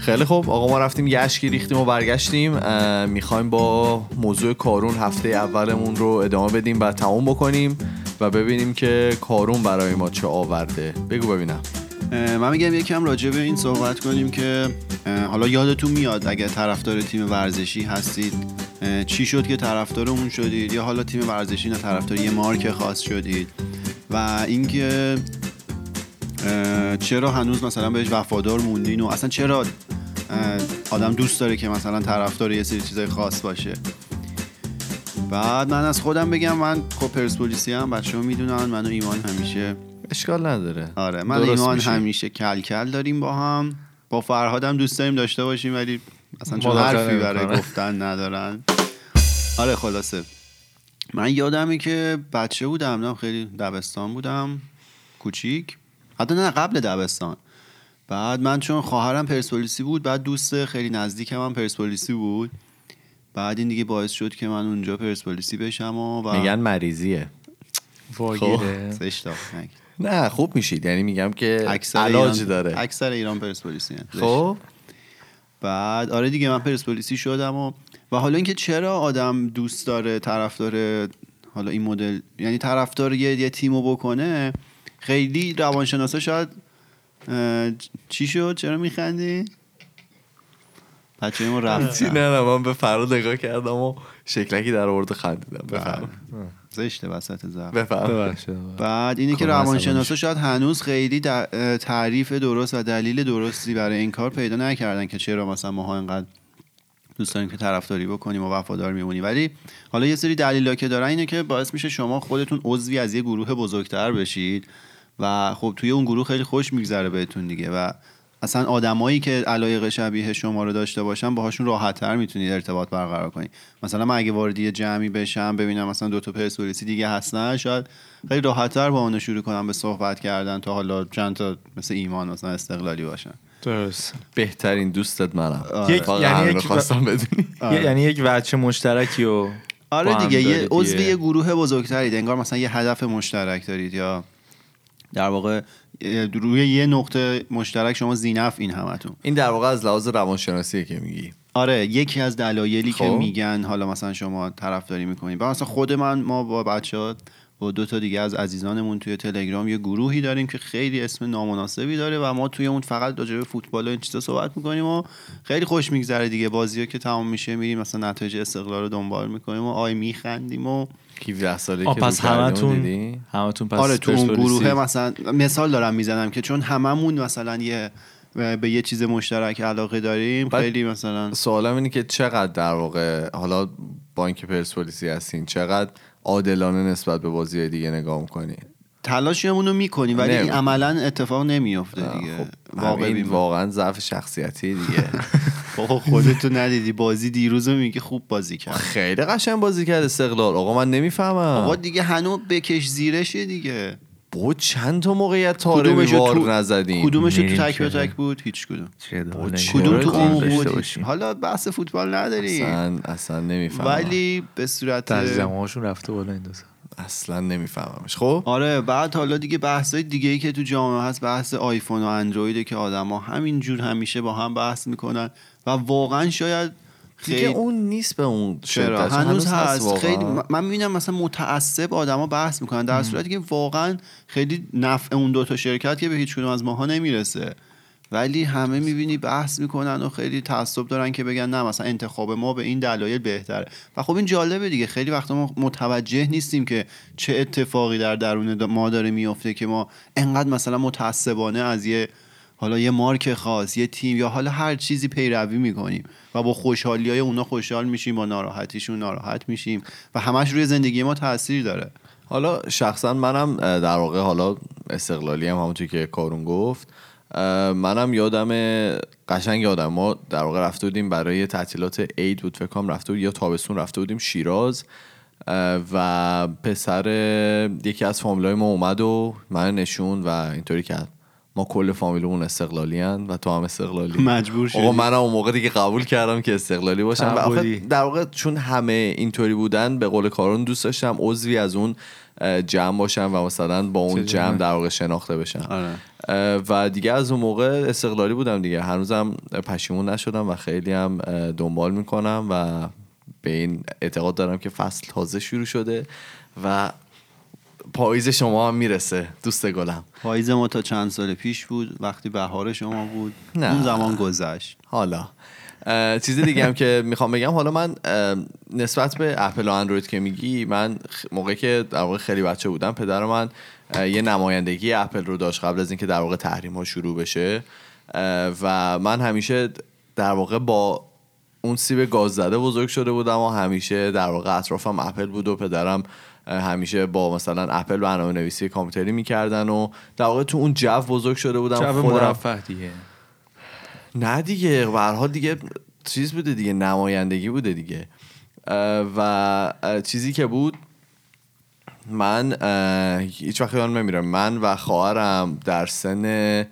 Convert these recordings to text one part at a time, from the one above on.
خیلی خوب. آقا ما رفتیم یه ریختیم و برگشتیم. می‌خوایم با موضوع کارون هفته اولمون رو ادامه بدیم و تموم بکنیم و ببینیم که کارون برای ما چه آورده. بگو ببینم. من میگم یکم راجع به این صحبت کنیم که حالا یادتون میاد اگه طرفدار تیم ورزشی هستید چی شد که طرفدار اون شدید؟ یا حالا تیم ورزشی نه طرفدار یه مارک خاص شدید؟ و اینکه چرا هنوز مثلا بهش وفادار موندین و اصلا چرا آدم دوست داره که مثلا طرفدار یه سری چیزای خاص باشه. بعد من از خودم بگم من خب پرسپولیسی هم بچه ها می‌دونن من و ایمان همیشه اشکال نداره. آره من ایمان همیشه کل کل داریم با هم. با فرهادم دوست داریم داشته باشیم ولی اصلا چون حرفی برای گفتن ندارن. آره خلاصه. من یادمه که بچه بودم خیلی دبستان بودم. کوچیک. حتی نه قبل دبستان. بعد من چون خواهرم پرسپولیسی بود بعد دوست خیلی نزدیک هم پرسپولیسی بود. بعد این دیگه باعث شد که من اونجا پرسپولیسی بشم و, میگن مریضیه. خب. نه خوب میشید. یعنی میگم که علاج داره. اکثر ایران پرسپولیسی خب. بعد آره دیگه من پرسپولیسی شدم و و حالا اینکه چرا آدم دوست داره طرفدار حالا این مدل یعنی طرفدار یه, یه تیمو بکنه خیلی روانشناسا شاید چی شد؟ چرا میخندی؟ بچه ما رفت نه نه من به فراد نگاه کردم و شکلکی در آورد خندیدم. بله. بفرم زشته وسط زفت بفرم بعد اینه که روانشناسا شاید هنوز خیلی تعریف درست و دلیل درستی برای این کار پیدا نکردن که چرا مثلا ماها اینقدر دوست داریم که طرفداری بکنیم و وفادار میمونیم. ولی حالا یه سری دلیلا که دارن اینه که باعث میشه شما خودتون عضوی از یه گروه بزرگتر بشید. و خب توی اون گروه خیلی خوش میگذره بهتون دیگه و اصلا آدمایی که علایق شبیه شما رو داشته باشن باهاشون راحتتر می‌تونید ارتباط برقرار کنید. مثلا من اگه وارد یه جمعی بشم ببینم مثلا دو تا پرسپولیسی دیگه هستن شاید خیلی راحتتر با اون شروع کنم به صحبت کردن تا حالا چند تا مثل ایمان مثلا استقلالی باشن. درست. بهترین دوستت منم. آره. یک یعنی یک خواستم بدونی. آره. یعنی یک وچه مشترکی و آره دیگه یه عضو یه گروه بزرگتری انگار مثلا یه هدف مشترک دارید یا در واقع روی یه نقطه مشترک شما زینف این همتون. این در واقع از لحاظ روانشناسی که میگی. آره یکی از دلایلی که خب. میگن حالا مثلا شما طرفداری می‌کنید مثلا خود من ما با بچه با دو تا دیگه از عزیزانمون توی تلگرام یه گروهی داریم که خیلی اسم نامناسبی داره و ما توی اون فقط راجع به فوتبال و این چیزا صحبت می‌کنیم و خیلی خوش میگذره دیگه. بازی ها که تمام میشه میریم مثلا نتایج استقلال رو دنبال می‌کنیم و آی میخندیم و 17 ساله که پس همتون همتون پس آره تو اون گروه مثلا مثال دارم می‌زنم که چون هممون مثلا یه به یه چیز مشترک علاقه داریم خیلی مثلا سوالم اینه که چقدر در واقع حالا با اینکه پرسپولیسی هستین چقدر عادلانه نسبت به بازی دیگه نگاه می‌کنی. تلاشمون رو می‌کنیم ولی این عملا اتفاق نمیفته دیگه. خب واقعا ضعف شخصیتی دیگه. بابا خودتو ندیدی. بازی دیروز رو میگه خوب بازی کرد. خیلی قشنگ بازی کرد استقلال. آقا من نمی‌فهمم. آقا دیگه هنو بکش زیرشه دیگه. بود چند تا موقعیت تاره وار تو... نزدیم؟ کدومش تو تک به تک بود؟ هیچ کدوم. کدوم تو اون بود حالا بحث فوتبال نداری اصلا اصلا نمی‌فهمم. ولی به صورت ترجمه‌هاشون رفته بالا این اصلا نمیفهممش. خب؟ آره بعد حالا دیگه بحث های دیگه ای که تو جامعه هست بحث آیفون و اندرویده که آدما همینجور همیشه با هم بحث می‌کنن و واقعا شاید خیلی اون نیست به اون چرا؟ هنوز, هست, خیلی من می‌بینم مثلا متعصب آدما بحث می‌کنن. در صورتی که واقعا خیلی نفع اون دوتا شرکت که به هیچ کدوم از ماها نمی‌رسه. ولی همه می‌بینی بحث می‌کنن و خیلی تعصب دارن که بگن نه مثلا انتخاب ما به این دلایل بهتره. و خب این جالبه دیگه. خیلی وقتا ما متوجه نیستیم که چه اتفاقی در درون ما داره میفته که ما انقدر مثلا متعصبانه از یه حالا یه مارک خاص یه تیم یا حالا هر چیزی پیروی می‌کنیم و با خوشحالی های اونا خوشحال میشیم با ناراحتیشون ناراحت میشیم و همش روی زندگی ما تاثیر داره. حالا شخصا منم در واقع حالا استقلالی هم همونطور که کارون گفت منم یادم قشنگ یادم ما در واقع رفته بودیم برای تعطیلات عید بود فکرم رفته بود یا تابستون رفته بودیم شیراز و پسر یکی از فامیلای ما اومد و من نشون و اینطوری کرد. ما کل فامیلمون استقلالی هن و تو هم استقلالی. مجبور شدی. آقا منم اون موقع دیگه قبول کردم که استقلالی باشم. و در واقع چون همه اینطوری بودن به قول کارون دوست داشتم عضوی از اون جمع باشن و مثلا با اون جمع در واقع شناخته بشن آره. و دیگه از اون موقع استقلالی بودم دیگه. هنوزم پشیمون نشدم و خیلی هم دنبال می‌کنم و به این اعتقاد دارم که فصل تازه شروع شده و پاییز شما هم می‌رسه دوست گلم. پاییز ما تا چند سال پیش بود وقتی بهار شما بود نه. اون زمان گذشت. حالا. چیز دیگه هم که می‌خوام بگم حالا من نسبت به اپل و اندروید که میگی من موقعی که در واقع خیلی بچه بودم پدر من یه نمایندگی اپل رو داشت قبل از اینکه در واقع تحریم ها شروع بشه. و من همیشه در واقع با اون سیب گاز زده بزرگ شده بودم و همیشه در واقع اطرافم اپل بود و پدرم همیشه با مثلا اپل برنامه نویسی کامپیوتری می‌کردن و در واقع تو اون جو بزرگ شده بودم جو مرفه دیگه. نه دیگه به دیگه چیز بوده دیگه نمایندگی بوده دیگه. و چیزی که بود من هیچ وقت یادم نمیرم من و خواهرم در سن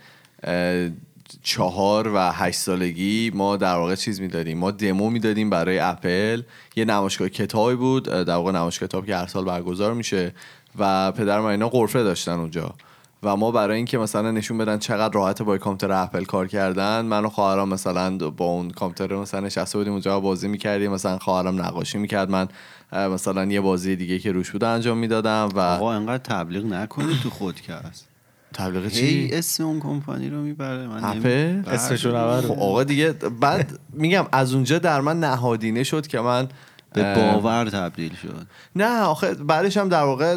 چهار و هشت سالگی ما در واقع چیز می‌دادیم. ما دمو می‌دادیم برای اپل. یه نمایشگاه کتابی بود در واقع نمایشگاه کتاب که هر سال برگزار میشه و پدر ما اینا قرفه داشتن اونجا. و ما برای اینکه مثلا نشون بدن چقدر راحت با کامپیوتر اپل کار کردن من و خواهرام مثلا با اون کامپیوتر مثلا نشسته بودیم اونجا بازی می‌کردیم. مثلا خواهرام نقاشی می‌کرد من مثلا یه بازی دیگه که روش بود انجام می‌دادم و آقا انقدر تبلیغ نکنی تو خودکست. تبلیغ چی؟ اسم اون کمپانی رو می‌بره من اپل؟ اسمشو نبره خب آقا دیگه بعد میگم از اونجا در من نهادینه شد که من به باور تبدیل شد. نه آخه بعدش هم در واقع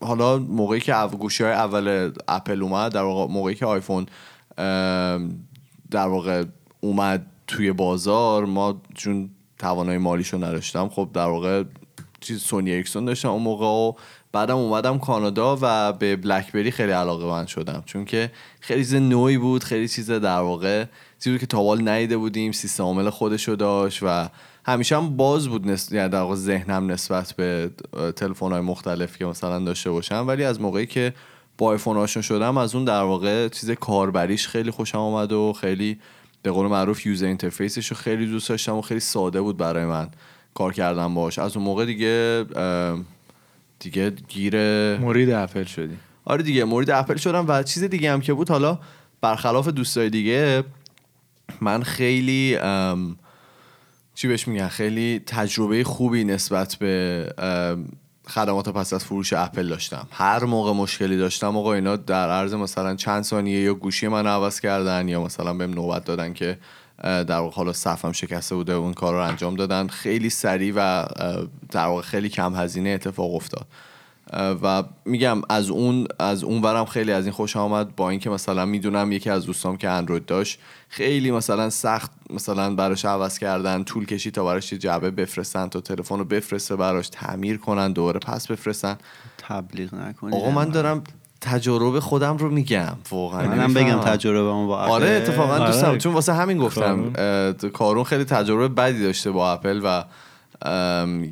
حالا موقعی که گوشی های اول اپل اومد در واقع موقعی که آیفون در واقع اومد توی بازار ما چون توانای مالیشو نداشتم خب در واقع چیز سونی اکسون داشتم اون موقع و بعدم اومدم کانادا و به بلکبری خیلی علاقه من شدم. چون که خیلی چیز نوعی بود خیلی چیز در واقع چیزی که تاوال نیده بودیم سیستم عامل خودشو داشت و همیشه هم باز بود نس... یعنی در واقع ذهنم نسبت به تلفن های مختلف که مثلا داشته باشم. ولی از موقعی که با آیفون آشنا شدم از اون در واقع چیز کاربریش خیلی خوشم آمد و خیلی به قول معروف یوزر اینترفیسش رو خیلی دوست داشتم و خیلی ساده بود برای من کار کردم باش از اون موقع دیگه دیگه گیر مورید اپل شدی. آره دیگه مورید اپل شدم و چیز دیگه هم که بود حالا برخلاف دوستای دیگه من خیلی چی بهش میگن؟ خیلی تجربه خوبی نسبت به خدمات پس از فروش اپل داشتم. هر موقع مشکلی داشتم آقا اینا در عرض مثلا چند ثانیه یا گوشی من عوض کردن یا مثلا بهم نوبت دادن که در واقع حالا صفم شکسته بوده اون کار رو انجام دادن. خیلی سریع و در واقع خیلی کم هزینه اتفاق افتاد. و میگم از اون از اون ورم خیلی از این خوش آمد با اینکه مثلا می‌دونم یکی از دوستام که اندروید داشت خیلی مثلا سخت مثلا براش عوض کردن طول کشید تا براش جعبه بفرستن تا تلفن رو بفرسته براش تعمیر کنن دوباره پس بفرستن. تبلیغ نکنید. آقا من دارم تجربه خودم رو میگم واقعا. منم بگم تجربه با اپل. آره اتفاقا دوستم آره. چون واسه همین گفتم کارون خیلی تجربه بدی داشته با اپل و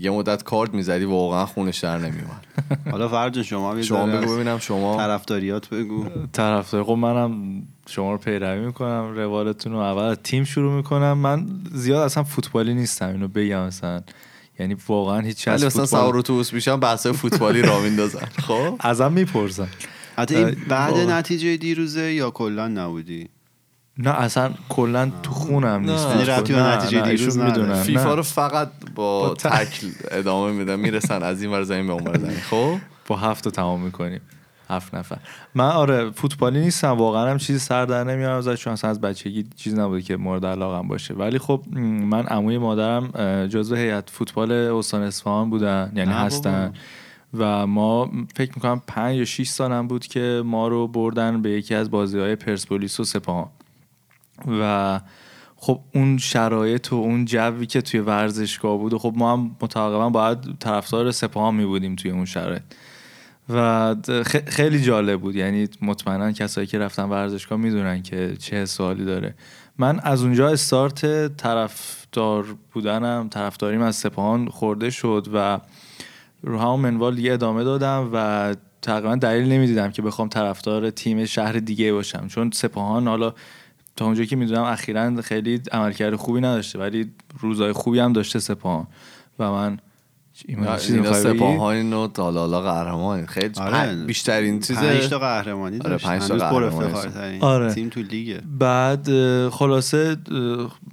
یه مدت کارد می‌زدی واقعا خونش در نمیومد حالا فرج شما شما بگو ببینم شما. طرفداریات بگو. طرفداری خب منم شما رو پیروی می‌کنم روالتون رو اول تیم شروع می‌کنم. من زیاد اصلا فوتبالی نیستم اینو بگم مثلا یعنی واقعا هیچ از مثلا سوار اتوبوس میشم بحث فوتبالی را میندازن. خب؟ ازم می‌پرسن. حتی بعد نتیجه دیروزه یا کلا نبودی؟ نه اصلا کلا تو خونم نیست. یعنی رفتی به نتیجه دیروز می‌دونن. فیفا رو فقط با تکل ادامه میدن می‌رسن از این ور زمین به اون ور زمین. خب؟ با هفت تمام می‌کنیم. هفت نفر. من آره فوتبالی نیستم. واقعا هم چیزی سر در نمیارم ازش چون اصلا از بچگی چیز نبوده که مورد علاقم باشه. ولی خب من عموی مادرم جزو هیئت فوتبال استان اصفهان بودن یعنی هستن. و ما فکر می‌کنم پنج یا 6 سالم بود که ما رو بردن به یکی از بازی های پرسپولیس و سپاهان. و خب اون شرایط و اون جوی که توی ورزشگاه بود و خب ما هم متقابلا باید طرفدار سپاهان می بودیم توی اون شرایط. و خیلی جالب بود. یعنی مطمئنا کسایی که رفتن ورزشگاه می‌دونن که چه سوالی داره. من از اونجا استارت طرفدار بودنم طرفداریم از سپاهان خورده شد و رو همون منوال دیگه ادامه دادم و تقریبا دلیل نمی‌دیدم که بخوام طرفدار تیم شهر دیگه باشم. چون سپاهان حالا تا اونجایی که می‌دونم اخیرا خیلی عملکرد خوبی نداشته ولی روزای خوبی هم داشته سپاهان. و من اینا سپاهان و دالالا قهرمان خیلی آره. بیشترین چیز پنج تا قهرمانی آره پنج تا قهرمانی آره. تیم تو لیگه بعد خلاصه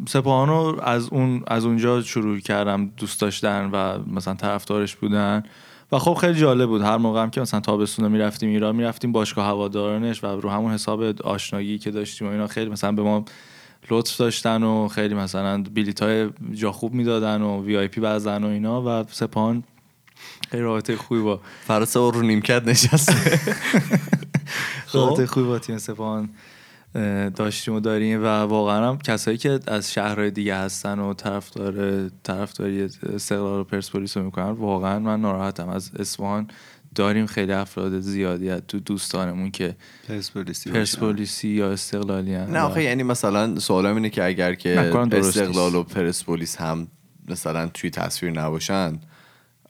سپاهان رو از اون از اونجا شروع کردم دوست داشتن و مثلا طرفدارش بودن. و خب خیلی جالب بود. هر موقع هم که مثلا تابستون می‌رفتیم ایران می‌رفتیم باشگاه هوادارانش و رو همون حساب آشنایی که داشتیم و اینا خیلی مثلا به ما لطف داشتن و خیلی مثلا بلیت های جا خوب می‌دادن و وی آی پی بزن و اینا و سپان خیلی رابطه خوبی با فراسه رو نیمکت نشسته رابطه خوبی با تیم سپان داشتیم و داریم و واقعا هم کسایی که از شهرهای دیگه هستن و طرفدار طرفداری استقلال و پرسپولیس رو می‌کنن واقعا من ناراحتم. از اصفهان داریم خیلی افراد زیادی تو دوستانمون که پرسپولیسی پرسپولیسی یا استقلالی نه آخه یعنی مثلا سوالم اینه که اگر که استقلال و پرسپولیس هم مثلا توی تصویر نباشن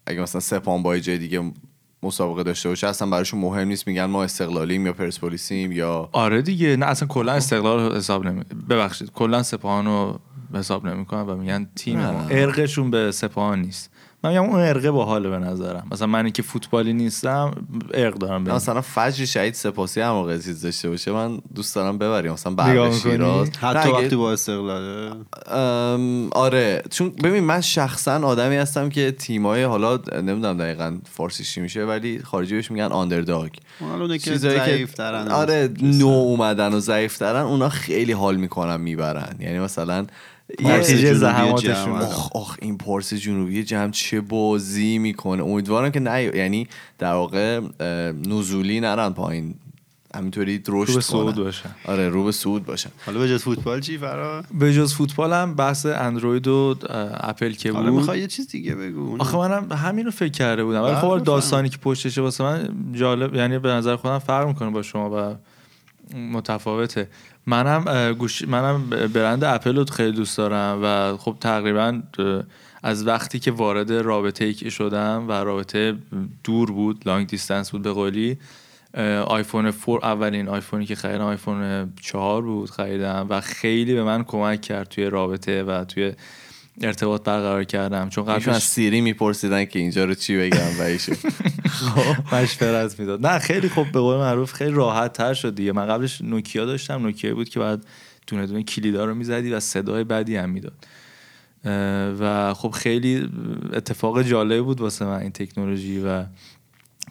اگه مثلا سپان با جای دیگه مسابقه داشته باشه اصلا براشون مهم نیست میگن ما استقلالیم یا پرسپولیسیم یا آره دیگه نه اصلا کلا استقلال حساب نمی ببخشید کلا سپاهان رو حساب نمی‌کنن و میگن تیم ارقشون به سپاهان نیست. من میگم اون ارقه با حال به نظرم. مثلا من که فوتبالی نیستم ارق دارم بیم. مثلا فجر شهید سپاسی هم موقع چیز داشته باشه من دوست دارم ببریم. مثلا برق شیراز حتی وقتی با استقلاله آره. چون ببین من شخصا آدمی هستم که تیمای حالا نمی‌دونم دقیقا فارسی چی میشه ولی خارجی بهش میگن آندرداگ چیزایی که آره نو اومدن و ضعیف اونا خیلی حال می‌کنن می‌برن. یعنی مثلا نتیجه زحماتشون آخ این پارس جنوبی جمع چه بازی می‌کنه؟ امیدوارم که نه یعنی در واقع نزولی نرن پایین. همینطوری رشد صعود باشن آره رو به صعود باشن حالا به جز فوتبال چی فرا؟ به جز فوتبال هم بحث اندروید و اپل که بود. می‌خوای یه چیز دیگه بگو. آخه منم همین رو فکر کرده بودم. ولی خب داستانی که پشتشه واسه من جالب یعنی به نظر خودم فرق می‌کنه با شما و متفاوته. منم گوش منم برند اپل رو خیلی دوست دارم و خب تقریبا از وقتی که وارد رابطه ای شدم و رابطه دور بود لانگ دیستنس بود به قولی آیفون 4 اولین آیفونی که خریدم آیفون 4 بود خریدم و خیلی به من کمک کرد توی رابطه و توی ارتباط برقرار کردم. چون قبلش از سیری میپرسیدن که اینجا رو چی بگم و ایشون. خب، مشورت می‌داد. نه خیلی خوب به قول معروف خیلی راحت تر شد دیگه. من قبلش نوکیا داشتم. نوکیا بود که بعد دونه دونه کلیدا رو می‌زدی و صدای بدی هم می‌داد. و خب خیلی اتفاق جالب بود واسه من این تکنولوژی و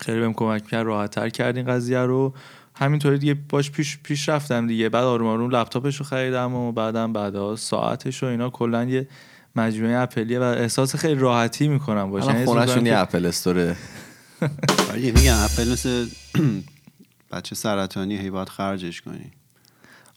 خیلی بهم کمک کرد راحت تر کرد این قضیه رو. همینطوری دیگه باش پیش پیش رفتم دیگه. بعد آروم آروم لپتاپش رو خریدم و بعدم بعدا ساعتش و اینا. کلا یه مجموعه اپلیه و احساس خیلی راحتی می‌کنم باشه. یعنی خونهشون یه اپل استوره. آره، میگم اپل مثل بچه سرطانی هی باید خرجش کنی.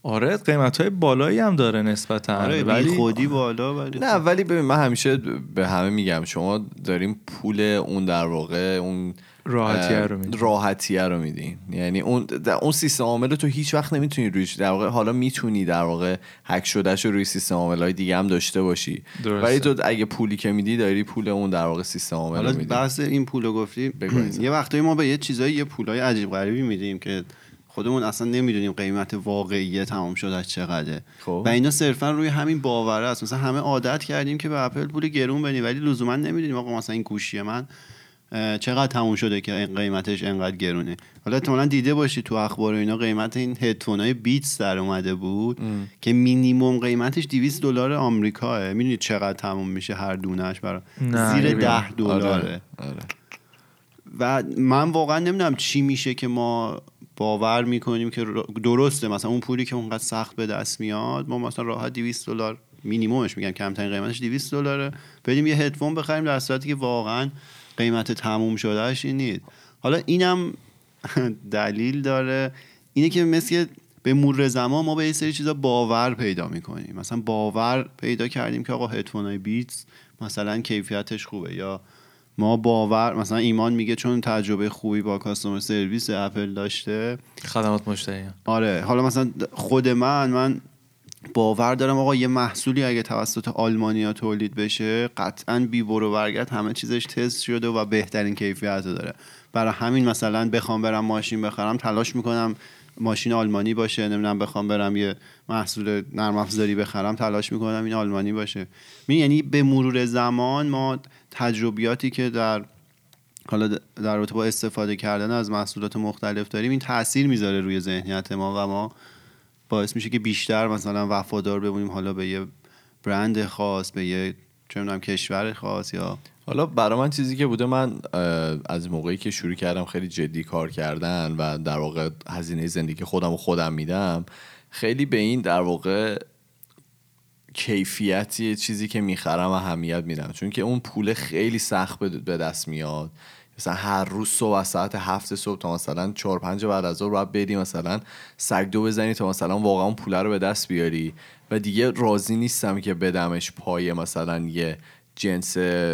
آره قیمت های بالایی هم داره نسبتا آره ولی خودی بالا ولی نه ولی ببین من همیشه به همه میگم شما داریم پول اون در واقع اون راحتیه رو میدین راحتیه رو میدین یعنی اون اون سیستم عامل تو هیچ وقت نمی‌تونی رویش در واقع حالا می‌تونی در واقع هک شدهش رو روی سیستم عامل های دیگه هم داشته باشی. ولی تو اگه پولی که میدی داری پول اون در واقع سیستم عامل رو میدی. بحث این پول رو گفتی یه وقتایی ما به یه چیزایی یه پولای عجیب غریبی میدیم که خودمون اصلا نمی‌دونیم قیمت واقعی تمام شده چقدره. خب. و اینا صرفا روی همین باوره است. مثلا همه عادت کردیم که به اپل پول گرون بدیم ولی لزوما نمی‌دونیم آقا مثلا این گوشی من چقدر تموم شده که این قیمتش انقدر گرونه. حالا احتمالا دیده باشی تو اخبار اینا قیمت این هدفون های بیتس در اومده بود که مینیمم قیمتش 200 دلار آمریکاه می‌دونید چقدر تموم میشه هر دونهش برای زیر 10 دلاره آره. آره. و من واقعا نمی‌دونم چی میشه که ما باور می‌کنیم که درسته. مثلا اون پولی که اونقدر سخت به دست میاد ما مثلا راحت 200 دلار مینیممش میگم. کمترین قیمتش 200 دلاره. بدیم یه هدفون بخریم در صورتی که واقعا قیمت تموم شدهش این نیست. حالا اینم دلیل داره. اینه که مثل به مرور زمان ما به یه سری چیزا باور پیدا می‌کنیم. مثلا باور پیدا کردیم که آقا هدفون های بیتس مثلا کیفیتش خوبه یا ما باور مثلا ایمان میگه چون تجربه خوبی با کاستومر سرویس اپل داشته. خدمات مشتری آره حالا مثلا خود من من باور دارم آقا یه محصولی اگه توسط آلمانیا تولید بشه قطعا بی برو برگرد همه چیزش تست شده و بهترین کیفیت داره. برای همین مثلا بخوام برم ماشین بخرم تلاش می‌کنم ماشین آلمانی باشه نمی‌دونم بخوام برم یه محصول نرم افزاری بخرم تلاش می‌کنم این آلمانی باشه. می یعنی به مرور زمان ما تجربیاتی که در حالا در رابطه با استفاده کردن از محصولات مختلف داریم این تاثیر می‌ذاره روی ذهنیت ما و ما. باعث میشه که بیشتر مثلا وفادار بمونیم حالا به یه برند خاص به یه چه کشور خاص یا حالا برای من چیزی که بوده من از موقعی که شروع کردم خیلی جدی کار کردن و در واقع هزینه زندگی خودم و خودم میدم خیلی به این در واقع کیفیتی چیزی که می‌خرم اهمیت میدم. چون که اون پول خیلی سخت به دست میاد. مثلا هر روز صبح از ساعت هفت صبح تا مثلا چهار پنج بعد از ظهر باید بدی مثلا سگ دو بزنی تا مثلا واقعا پوله رو به دست بیاری. و دیگه راضی نیستم که بدمش پای مثلا یه جنس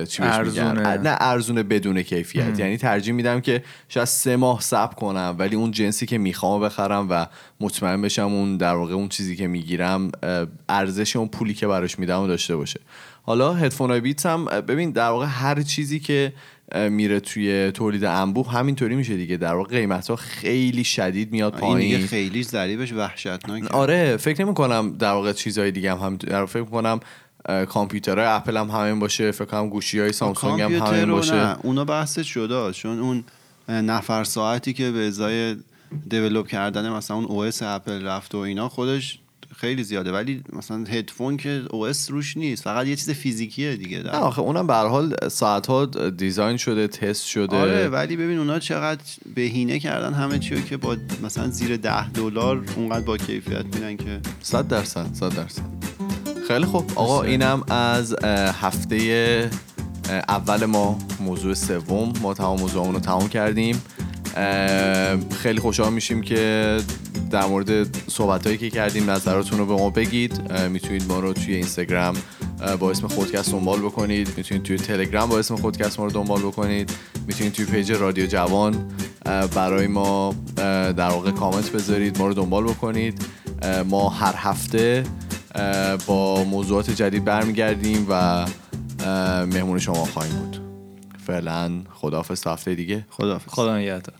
چی ارزونه. نه ارزونه بدون کیفیت. یعنی ترجیح میدم که شاید سه ماه صبر کنم ولی اون جنسی که می‌خوام بخرم و مطمئن بشم اون در واقع اون چیزی که می‌گیرم ارزش اون پولی که براش میدم داشته باشه. حالا هدفون های بیتس هم ببین در واقع هر چیزی که میره توی تولید انبوه. همینطوری میشه دیگه. در واقع قیمت ها خیلی شدید میاد پایین. این خیلی ضریبش وحشتناکه. آره فکر نمی کنم در واقع چیزهای دیگه هم, هم در فکر کنم کامپیوترهای اپل هم همین باشه فکر کنم گوشی های سامسونگ هم همین باشه. نه. اونا بحث شده. چون اون نفر ساعتی که به ازای develop کردن مثلا اون او اس اپل رفت و اینا خودش خیلی زیاده. ولی مثلا هدفون که OS روش نیست. فقط یه چیز فیزیکیه دیگه. نه آخه اونم به هر حال ساعت ها design شده تست شده. آره ولی ببین اونا چقدر بهینه کردن همه چیو که با مثلا زیر ده دلار اونقدر با کیفیت میدن که 100 درصد 100 درصد. خیلی خوب. آقا اینم از هفته اول ما موضوع سوم. ما تمام موضوعمون رو تمام کردیم. خیلی خوشحال میشیم که در مورد صحبت هایی که کردیم نظراتون رو به ما بگید. می‌تونید ما رو توی اینستاگرام با اسم خودکست دنبال بکنید. می‌تونید توی تلگرام با اسم خودکست ما رو دنبال بکنید. می‌تونید توی پیج رادیو جوان برای ما در واقع کامنت بذارید ما رو دنبال بکنید. ما هر هفته با موضوعات جدید برمیگردیم و مهمون شما خواهیم بود. فعلا خداحافظ تا هفته دیگه. خداحافظ. خدا نگهدار.